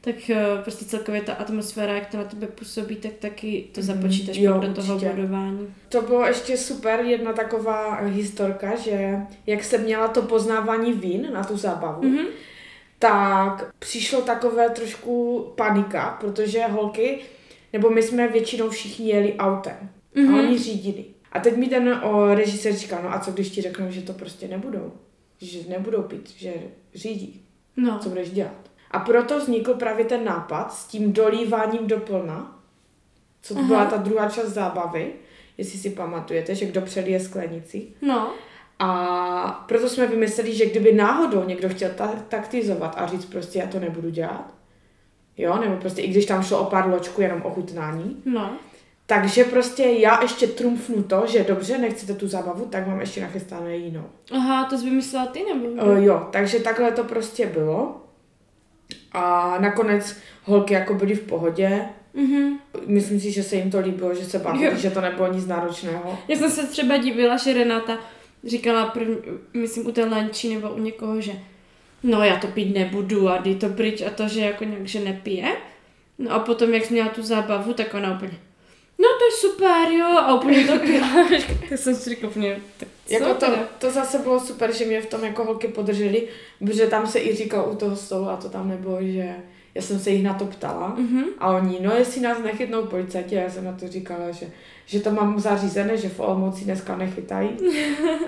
Tak eh, prostě celkově ta atmosféra, jak to na tebe působí, tak taky to
Mhm.
započítáš
Jo,
pak do toho
určitě.
bodování.
To bylo ještě super, jedna taková historka, že jak jsem měla to poznávání vín na tu zábavu,
Mhm.
tak přišlo takové trošku panika, protože holky, nebo my jsme většinou všichni jeli autem
Mhm.
a oni řídili. A teď mi ten o, režisér říká, no a co když ti řeknou, že to prostě nebudou, že nebudou pít, že řídí,
No.
co budeš dělat. A proto vznikl právě ten nápad s tím dolíváním do plna, co to
Aha.
byla ta druhá část zábavy, jestli si pamatujete, že kdo přelije sklenici.
No.
A proto jsme vymysleli, že kdyby náhodou někdo chtěl ta- taktizovat a říct prostě já to nebudu dělat, jo, nebo prostě i když tam šlo o pár ločku, jenom o chutnání,
No.
Takže prostě já ještě trumfnu to, že dobře, nechcete tu zábavu, tak mám ještě nachystané jinou.
Aha, to jsi vymyslela ty nebo?
Uh, jo, takže takhle to prostě bylo. A nakonec holky jako byly v pohodě.
Mhm.
Myslím si, že se jim to líbilo, že se bavili, že to nebylo nic náročného.
Já jsem se třeba divila, že Renata říkala, první, myslím u té lanči nebo u někoho, že no já to pít nebudu a jdi to pryč a to, že jako nějak, že nepije. No a potom, jak jsi měla tu zábavu, tak ona úplně, no to je super, jo, a úplně to pila. tak jsem si tak co
Jako to, to zase bylo super, že mě v tom jako holky podrželi, protože tam se i říkal u toho stolu a to tam nebylo, že já jsem se jich na to ptala
Mhm.
a oni, no jestli nás nechytnou policajti, já jsem na to říkala, že, že to mám zařízené, že v Olomouci dneska nechytají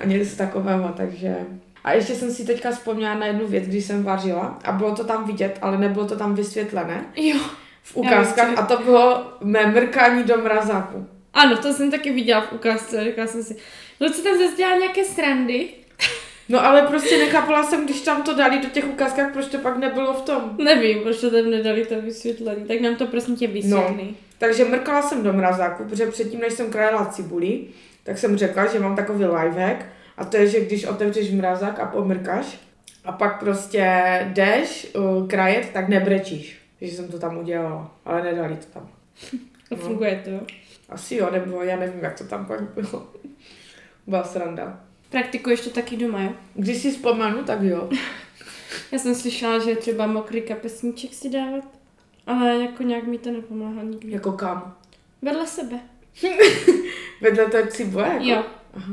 a něco takového, takže... A ještě jsem si teďka vzpomněla na jednu věc, když jsem vařila a bylo to tam vidět, ale nebylo to tam vysvětlené
Jo.
V ukázkách a to bylo mé mrkání do mrazáku.
Ano, to jsem taky viděla v ukázce, říkala jsem si, Luci tam zase dělá nějaké srandy.
No ale prostě nechápala jsem, když tam to dali do těch ukázkách, proč to pak nebylo v tom.
Nevím, proč to tam nedali to vysvětlení, tak nám to prosím tě vysvětlí. No.
Takže mrkala jsem do mrazáku, protože předtím, než jsem krajela cibuli, tak jsem řekla, že mám takový lifehack a to je, že když otevřeš mrazák a pomrkáš a pak prostě jdeš uh, krajet, tak nebrečíš. Že jsem to tam udělala, ale nedali to tam.
A funguje to, jo.
Asi jo, nebo já nevím, jak to tam pak bylo. Byla sranda.
Praktikuješ to taky doma, jo?
Když si vzpomenu, tak jo.
Já jsem slyšela, že třeba mokrý kapesníček si dávat, ale jako nějak mi to nepomáhá nikdy.
Jako kam?
Vedle sebe.
Vedle té cibule? Jako?
Jo,
Aha,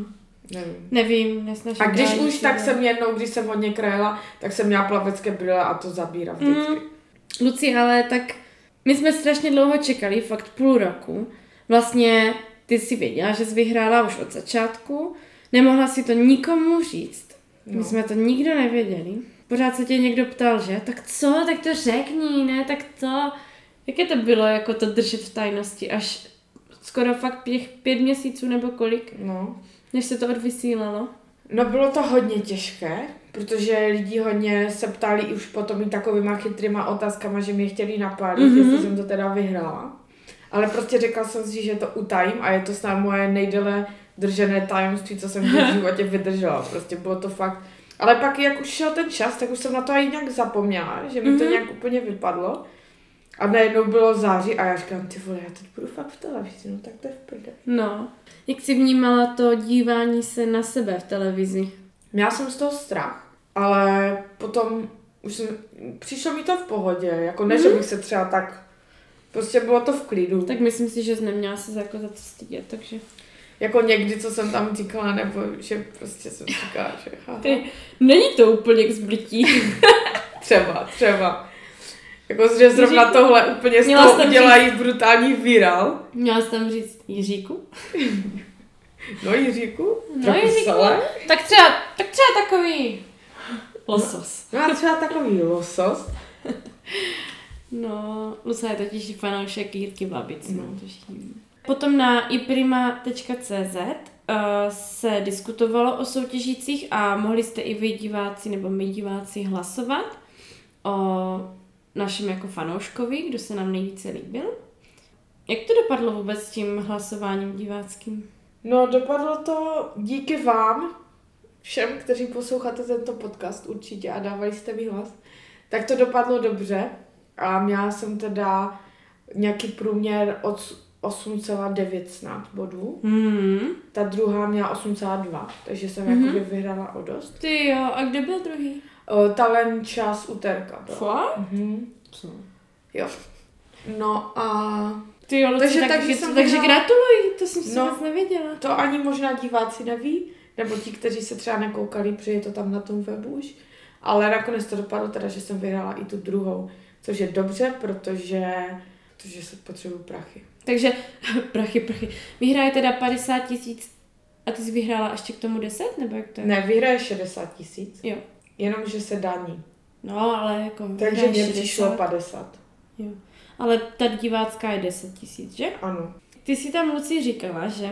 nevím.
nevím, nesnažím.
A když už, tak jsem jednou, když jsem hodně krajela, tak jsem měla plavecké brýle a to zabírá vždycky.
Mm. Luci, ale tak my jsme strašně dlouho čekali, fakt půl roku. Vlastně ty si věděla, že jsi vyhrála už od začátku. Nemohla si to nikomu říct. My
No.
jsme to nikdo nevěděli. Pořád se tě někdo ptal, že? Tak co? Tak to řekni, ne? Tak to... Jaké to bylo, jako to držet v tajnosti? Až skoro fakt těch pět měsíců nebo kolik,
No.
než se to odvysílalo?
no bylo to hodně těžké, protože lidi hodně se ptali už potom i takovýma chytrýma otázkama, že mě chtěli napálit,
Mhm.
mm-hmm. jestli jsem to teda vyhrála. Ale prostě řekla jsem si, že to utajím a je to snad moje nejdéle držené tajemství, co jsem v životě vydržela. Prostě bylo to fakt... Ale pak, jak už šel ten čas, tak už jsem na to i nějak zapomněla, že mi to
Mhm.
nějak úplně vypadlo. A najednou bylo září a já říkám, ty vole, já teď budu fakt v televizi, no tak to je v prdeli.
No. Jak jsi vnímala to dívání se na sebe v televizi?
Měla jsem z toho strach, ale potom už jsem, přišlo mi to v pohodě, jako ne, že bych se třeba tak, prostě bylo to v klidu.
Tak myslím si, že jsi neměla se jako za co stydět, takže...
Jako někdy, co jsem tam říkala, nebo že prostě jsem říkala, že haha.
Ty, není to úplně k zblití.
třeba, třeba. Jako, že zrovna
Jiříku?
tohle úplně z toho udělají brutální viral.
Měla jsi tam říct Jiříku?
No Jiříku,
No, Jiříku. Tak třeba, tak třeba takový losos.
No a třeba takový losos.
No, Luca je totiž fanoušek Jirky Babic, no.
No.
to všichni. Potom na iprima.cz uh, se diskutovalo o soutěžících a mohli jste i vy diváci nebo my diváci hlasovat o našem jako fanouškovi, kdo se nám nejvíce líbil. Jak to dopadlo vůbec s tím hlasováním diváckým?
No, dopadlo to díky vám, všem, kteří posloucháte tento podcast určitě a dávali jste mi hlas. Tak to dopadlo dobře a měla jsem teda nějaký průměr od 8,9 snad bodů.
Hmm.
Ta druhá měla 8,2, takže jsem mm-hmm. jakoby vyhrála o dost.
Ty jo, a kde byl druhý?
O, talent čas úterka. byl.
Fakt?
Mhm.
Co?
Jo. No a
Ty jo, Luci,
Takže-
tak,
takže
takže,
jsem
takže
vyhrala-
gratuluji, to jsem si
No.
vůbec nevěděla.
to ani možná diváci neví, nebo ti, kteří se třeba nekoukali, protože je to tam na tom webu už. Ale nakonec to dopadlo teda, že jsem vyhrála i tu druhou, což je dobře, protože, protože se potřebují prachy.
Takže, prachy, prachy. Vyhraje teda 50 tisíc a ty jsi vyhrála ještě k tomu 10, nebo jak to je?
Ne, vyhraje 60 tisíc,
Jo.
jenom že se daní.
No, ale jako
Takže mě
60.
přišlo 50.
Jo. Ale ta divácká je 10 tisíc, že?
Ano.
Ty si tam, Luci, říkala, že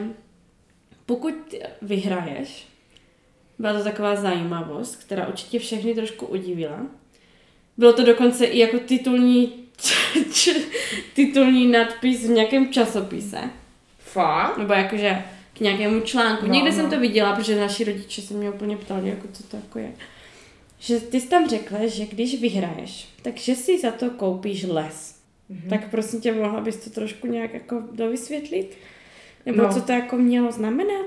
pokud vyhraješ, byla to taková zajímavost, která určitě všechny trošku udivila. Bylo to dokonce i jako titulní, titulní nadpis v nějakém časopise.
Fakt?
Nebo jakože k nějakému článku.
No,
Někde
no.
jsem to viděla, protože naši rodiče se mě úplně ptali, jako co to jako je. Že ty jsi tam řekla, že když vyhraješ, takže si za to koupíš les.
Mhm.
Tak prosím tě, mohla bys to trošku nějak jako dovysvětlit? Nebo
No.
co to jako mělo znamenat?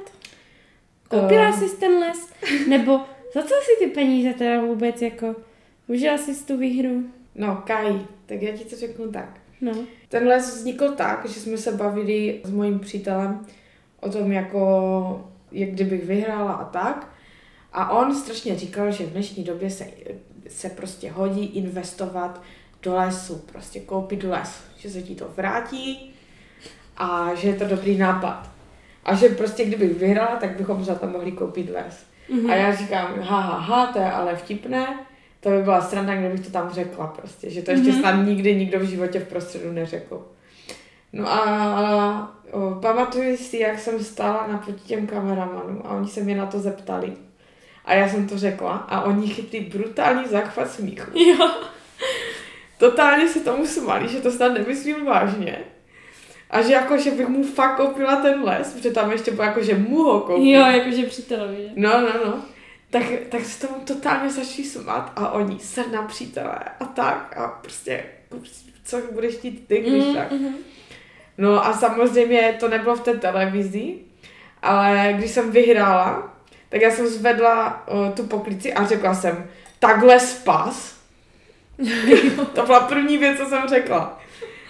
Koupila
Eh.
jsi ten les? Nebo za co si ty peníze teda vůbec jako... Užila jsi tu výhru?
No, Kai, tak já ti to řeknu tak.
No.
Ten les vznikl tak, že jsme se bavili s mojím přítelem o tom, jako, jak kdybych vyhrála a tak. A on strašně říkal, že v dnešní době se, se prostě hodí investovat do lesu, prostě koupit les, že se ti to vrátí a že je to dobrý nápad. A že prostě kdybych vyhrála, tak bychom za to mohli koupit les.
Mhm.
A já říkám, ha, ha, ha, to je ale vtipné. To by byla sranda, kdybych to tam řekla prostě, že to ještě
Mhm.
snad nikdy nikdo v životě v prostředu neřekl. No a o, pamatuju si, jak jsem stála naproti těm kameramanům a oni se mě na to zeptali. A já jsem to řekla a oni chytli brutální záchvat smíchu.
Jo.
Totálně se tomu smáli, že to snad nemyslím vážně. A že jako, že bych mu fakt koupila ten les, protože tam ještě bylo jako, že mu ho koupím.
Jo, jakože přítelovi, že?
No, no, no. Tak, tak se tomu totálně začali smát a oni se na přátelé a tak a prostě, co budeš chtít ty, když
Mm,
tak.
mhm.
No a samozřejmě to nebylo v té televizi, ale když jsem vyhrála, tak já jsem zvedla uh, tu poklici a řekla jsem, takhle spas. to byla první věc, co jsem řekla.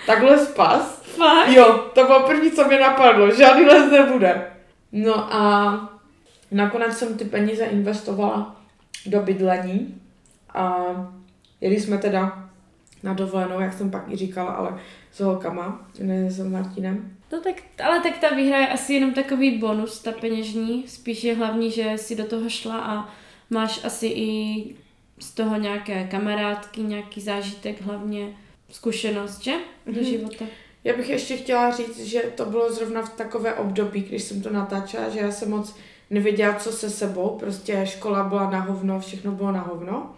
Takhle spas.
Fakt?
Jo, to bylo první, co mě napadlo. Žádný les nebude. No a nakonec jsem ty peníze investovala do bydlení a jeli jsme teda na dovolenou, jak jsem pak i říkala, ale s holkama, ne s Martinem.
No tak, ale tak ta výhra je asi jenom takový bonus, ta peněžní. Spíš je hlavní, že si do toho šla a máš asi i z toho nějaké kamarádky, nějaký zážitek, hlavně zkušenost, že? Do
Mhm.
života.
Já bych ještě chtěla říct, že to bylo zrovna v takové období, když jsem to natáčela, že já jsem moc nevěděla, co se sebou, prostě škola byla na hovno, všechno bylo na hovno.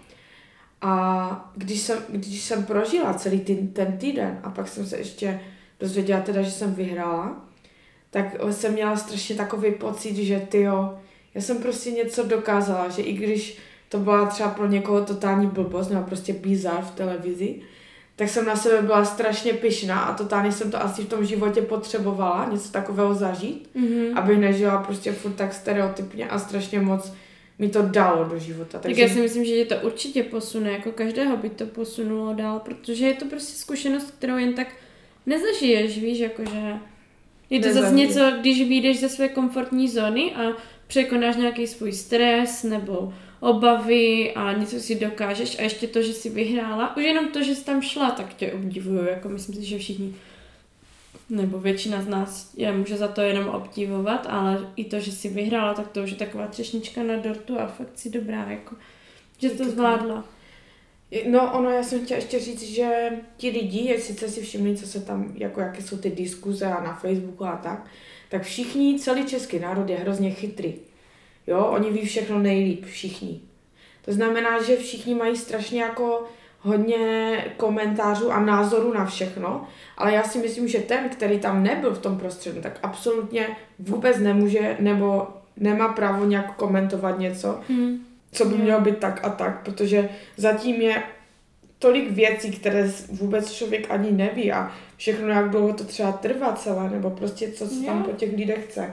A když jsem, když jsem prožila celý ten, ten týden a pak jsem se ještě dozvěděla teda, že jsem vyhrála, tak jsem měla strašně takový pocit, že ty jo, já jsem prostě něco dokázala, že i když to byla třeba pro někoho totální blbost nebo prostě bizar v televizi, tak jsem na sebe byla strašně pyšná a totálně jsem to asi v tom životě potřebovala, něco takového zažít,
Mhm.
abych nežila prostě furt tak stereotypně a strašně moc mi to dalo do života.
Tak já si myslím, že tě to určitě posune, jako každého by to posunulo dál, protože je to prostě zkušenost, kterou jen tak nezažiješ, víš, jakože je to zase něco, když vyjdeš ze své komfortní zóny a překonáš nějaký svůj stres nebo obavy a něco si dokážeš a ještě to, že jsi vyhrála. Už jenom to, že jsi tam šla, tak tě obdivuju, jako myslím si, že všichni nebo většina z nás je může za to jenom obdivovat, ale i to, že jsi vyhrála, tak to už je taková třešnička na dortu a fakt si dobrá, jako, že to zvládla.
No, ono, já jsem chtěla ještě říct, že ti lidi, jestli jste si všimli, co se tam, jako jaké jsou ty diskuze a na Facebooku a tak, tak všichni, celý český národ je hrozně chytrý. Jo, oni ví všechno nejlíp, všichni. To znamená, že všichni mají strašně jako hodně komentářů a názorů na všechno, ale já si myslím, že ten, který tam nebyl v tom prostředí, tak absolutně vůbec nemůže nebo nemá právo nějak komentovat něco,
Hmm.
co by mělo být tak a tak, protože zatím je tolik věcí, které vůbec člověk ani neví a všechno, jak dlouho to třeba trvá celé, nebo prostě co se tam po těch lidech chce.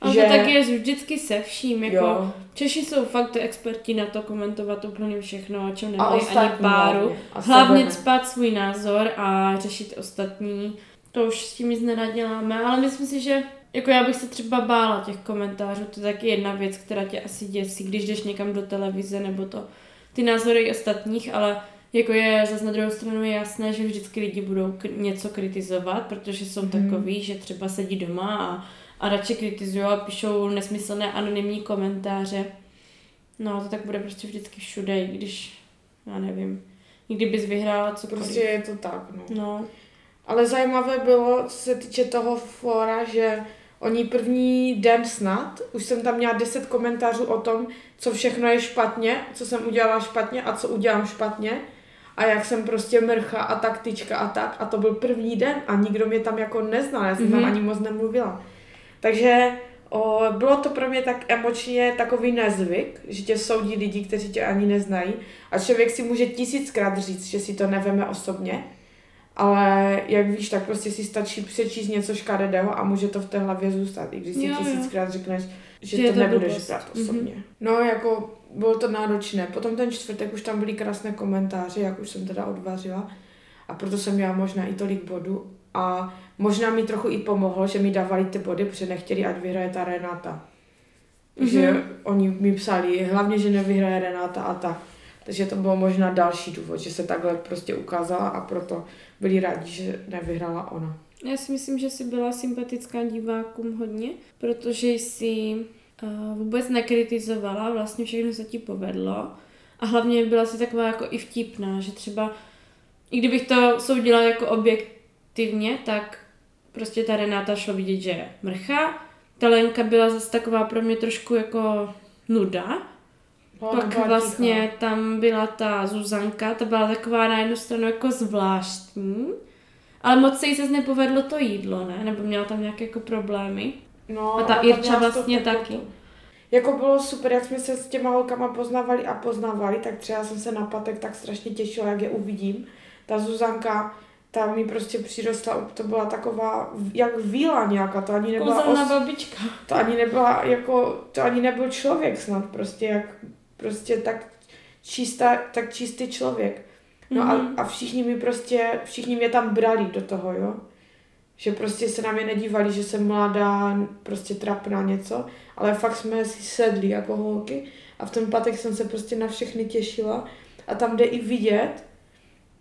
Ale že... to tak je vždycky se vším, jako
jo,
Češi jsou fakt experti na to komentovat úplně všechno, o čem
a
nemají ani páru.
hlavně. A
Hlavně cpat svůj názor a řešit ostatní. To už s tím nic nenaděláme, ale myslím si, že jako já bych se třeba bála těch komentářů, to je taky jedna věc, která tě asi děsí, když jdeš někam do televize nebo to, ty názory ostatních, ale jako je zase na druhou stranu je jasné, že vždycky lidi budou k- něco kritizovat, protože jsou
Mhm.
takový, že třeba sedí doma a, a radši kritizují a píšou nesmyslné anonymní komentáře. No, to tak bude prostě vždycky všude, i když, já nevím, nikdy bys vyhrála cokoliv.
Prostě je to tak, no.
No,
Ale zajímavé bylo, co se týče toho fora, že oni první den snad, už jsem tam měla 10 komentářů o tom, co všechno je špatně, co jsem udělala špatně a co udělám špatně a jak jsem prostě mrcha a taktička a tak. A to byl první den a nikdo mě tam jako neznal, já jsem mm-hmm. tam
Mhm.
ani moc nemluvila. Takže o, bylo to pro mě tak emočně takový nezvyk, že tě soudí lidi, kteří tě ani neznají a člověk si může tisíckrát říct, že si to neveme osobně, ale jak víš, tak prostě si stačí přečíst něco škaredého a může to v té hlavě zůstat, i když si
Jo, jo.
tisíckrát řekneš, že,
Že
to
to
nebudeš
blbost.
brát
Mhm.
osobně. No jako bylo to náročné. Potom ten čtvrtek už tam byly krásné komentáře, jak už jsem teda odvařila a proto jsem měla možná i tolik bodů a možná mi trochu i pomohlo, že mi dávali ty body, protože nechtěli, ať vyhraje ta Renata.
Mhm.
Že oni mi psali, hlavně, že nevyhraje Renata a tak. Takže to bylo možná další důvod, že se takhle prostě ukázala a proto byli rádi, že nevyhrála ona.
já si myslím, že jsi byla sympatická divákům hodně, protože jsi uh, vůbec nekritizovala, vlastně všechno se ti povedlo a hlavně byla si taková jako i vtipná, že třeba, i kdybych to soudila jako objektivně, tak prostě ta Renáta šlo vidět, že je mrcha, ta Lenka byla zase taková pro mě trošku jako nuda,
No,
Pak vlastně
tichá.
tam byla ta Zuzanka, ta byla taková na jednu stranu jako zvláštní, ale moc se jí se nepovedlo to jídlo, ne? Nebo měla tam nějaké jako problémy.
No,
A ta
tam
Irča vlastně taky.
Jako bylo super, jak jsme se s těma holkama poznávali a poznávali, tak třeba jsem se na patek tak strašně těšila, jak je uvidím. Ta Zuzanka, ta mi prostě přirostla, to byla taková, jak víla nějaká, to ani nebyla,
Kouzelná
os,
babička.
to ani nebyla jako, to ani nebyl člověk snad, prostě jak, prostě tak čistá, tak čistý člověk. No
Mhm.
a, a všichni mi prostě, všichni mě tam brali do toho, jo. Že prostě se na mě nedívali, že jsem mladá, prostě trapná něco, ale fakt jsme si sedli jako holky a v ten pátek jsem se prostě na všechny těšila a tam jde i vidět,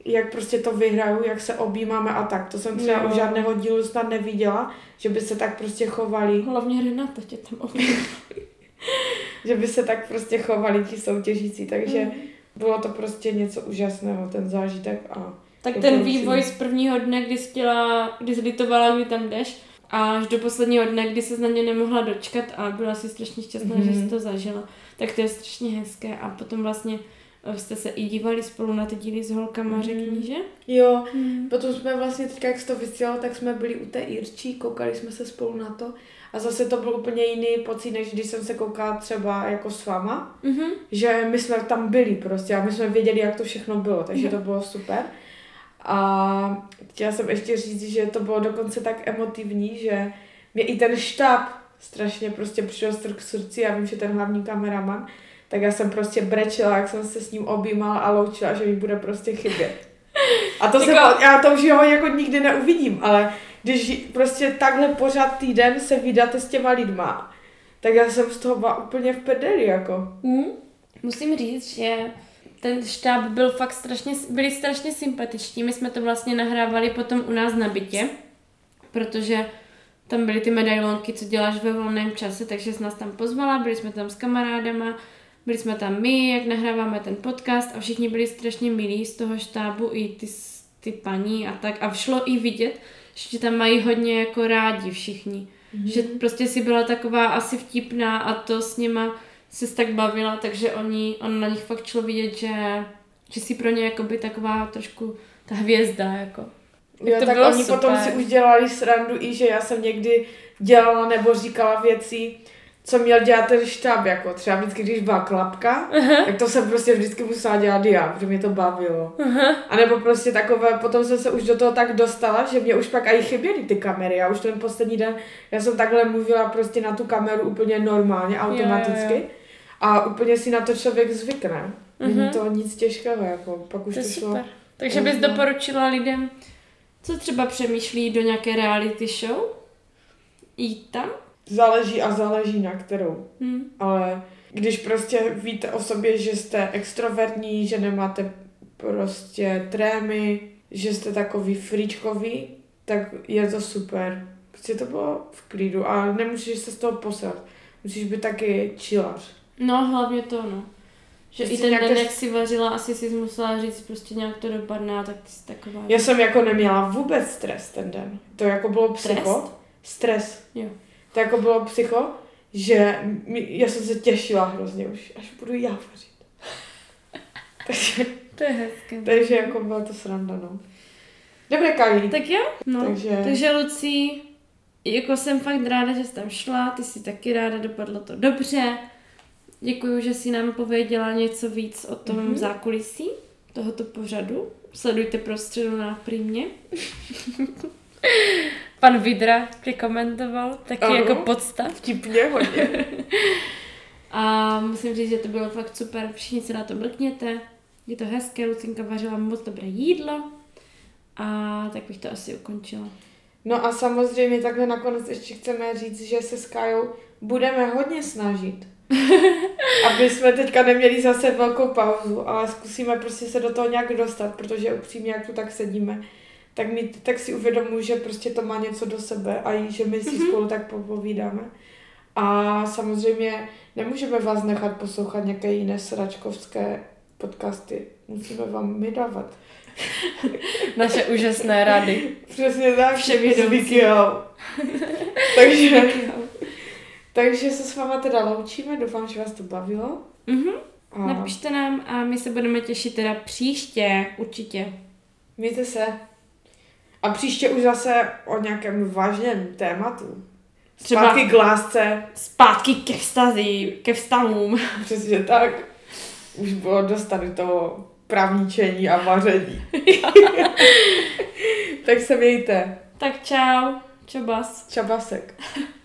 jak prostě to vyhraju, jak se objímáme a tak. To jsem třeba
Jo.
u žádného dílu snad neviděla, že by se tak prostě chovali,
Hlavně Renata tě tam
že by se tak prostě chovali ti soutěžící, takže
Mhm.
bylo to prostě něco úžasného, ten zážitek a
Tak ten vývoj z prvního dne, kdy jsi chtěla, kdy jsi litovala, kdy tam jdeš, až do posledního dne, kdy se na ně nemohla dočkat a byla si strašně šťastná,
Mhm.
že jsi to zažila, tak to je strašně hezké a potom vlastně jste se i dívali spolu na ty díly s holkama,
Mhm.
řekni, že?
jo,
Hmm.
Potom jsme vlastně teďka, jak se to vysílalo, tak jsme byli u té Irčí, koukali jsme se spolu na to a zase to byl úplně jiný pocit, než když jsem se koukala třeba jako s váma,
Mhm.
že my jsme tam byli prostě a my jsme věděli, jak to všechno bylo, takže to bylo super. A chtěla jsem ještě říct, že to bylo dokonce tak emotivní, že mě i ten štáb strašně prostě přirostl k srdci, já vím, že ten hlavní kameraman, tak já jsem prostě brečela, jak jsem se s ním objímala a loučila, že mi bude prostě chybět. A to jsem,
Jako-
já to už ho jako nikdy neuvidím, ale když prostě takhle pořád týden se vydáte s těma lidma, tak já jsem z toho byla úplně v pedeli, jako.
Hmm? musím říct, že ten štáb byl fakt strašně, byli strašně sympatiční. My jsme to vlastně nahrávali potom u nás na bytě, protože tam byly ty medailonky, co děláš ve volném čase, takže jsi nás tam pozvala, byli jsme tam s kamarádama, byli jsme tam my, jak nahráváme ten podcast a všichni byli strašně milí z toho štábu, i ty, ty paní a tak. A šlo i vidět, že tam mají hodně jako rádi všichni. Mm-hmm. Že prostě si byla taková asi vtipná a to s nima se tak bavila, takže oni, on na nich fakt šlo vidět, že, že si pro ně jakoby taková trošku ta hvězda, jako.
Jo,
to
tak
bylo
oni
super.
potom si už dělali srandu i, že já jsem někdy dělala nebo říkala věci, co měl dělat ten štáb, jako třeba vždycky, když byla klapka, uh-huh. tak to jsem prostě vždycky musela dělat já, protože mě to bavilo. Uh-huh. A nebo prostě takové, potom jsem se už do toho tak dostala, že mě už pak i chyběly ty kamery. Já už ten poslední den, já jsem takhle mluvila prostě na tu kameru úplně normálně, automaticky.
Jo, jo, jo.
A úplně si na to člověk zvykne. Není
Mhm.
to nic těžkého, jako pak už
To
to,
je
šlo.
super. Takže bys
Možná.
doporučila lidem, co třeba přemýšlí do nějaké reality show? Jít tam?
Záleží a záleží na kterou.
Hm.
ale když prostě víte o sobě, že jste extrovertní, že nemáte prostě trémy, že jste takový fričkový, tak je to super. Prostě to bylo v klidu a nemůžeš se z toho posrat. Musíš být taky čilař.
No, hlavně to, no. Že
Prostě
i ten
nějaké
den, jak si vařila, asi si musela říct, prostě nějak to dopadne, a tak ty jsi taková...
Já jsem jako neměla vůbec stres ten den. To jako bylo psycho.
Stres?
Stres.
Jo.
To jako bylo psycho, že mi, já jsem se těšila hrozně už, až budu já vařit. takže,
To je hezké.
takže jako byla to sranda, no. Dobré, Kali.
Tak jo, no.
Takže-
Takže Lucí, jako jsem fakt ráda, že jsi tam šla, ty jsi taky ráda, dopadlo to dobře. Děkuji, že jsi nám pověděla něco víc o tom
Mhm.
mm-hmm. zákulisí tohoto pořadu. Sledujte prostředu na prímě. Pan Vidra tě komentoval, taky
Ano.
jako podstav.
Vtipně hodně.
A musím říct, že to bylo fakt super, všichni se na to mrkněte. Je to hezké, Lucinka vařila moc dobré jídlo. A tak bych to asi ukončila.
No a samozřejmě takhle nakonec ještě chceme říct, že se s Kajou budeme hodně snažit. Aby jsme teďka neměli zase velkou pauzu, ale zkusíme prostě se do toho nějak dostat, protože upřímně, jak tu tak sedíme, tak, mi, tak si uvědomuji, že prostě to má něco do sebe a i že my si mm-hmm. spolu tak popovídáme. A samozřejmě nemůžeme vás nechat poslouchat nějaké jiné sračkovské podcasty. Musíme vám my dávat.
Naše úžasné rady.
Přesně tak, s Vikiou. takže, takže se s váma teda loučíme, doufám, že vás to bavilo.
Mhm.
A
Napište nám a my se budeme těšit teda příště, určitě.
mějte se. A příště už zase o nějakém vážném tématu.
Třeba-
Zpátky k lásce,
Zpátky ke vztazí, ke vztahům.
přesně tak. Už bylo dost tady toho právničení a vaření. tak se mějte.
Tak čau, čobas.
Čabasek.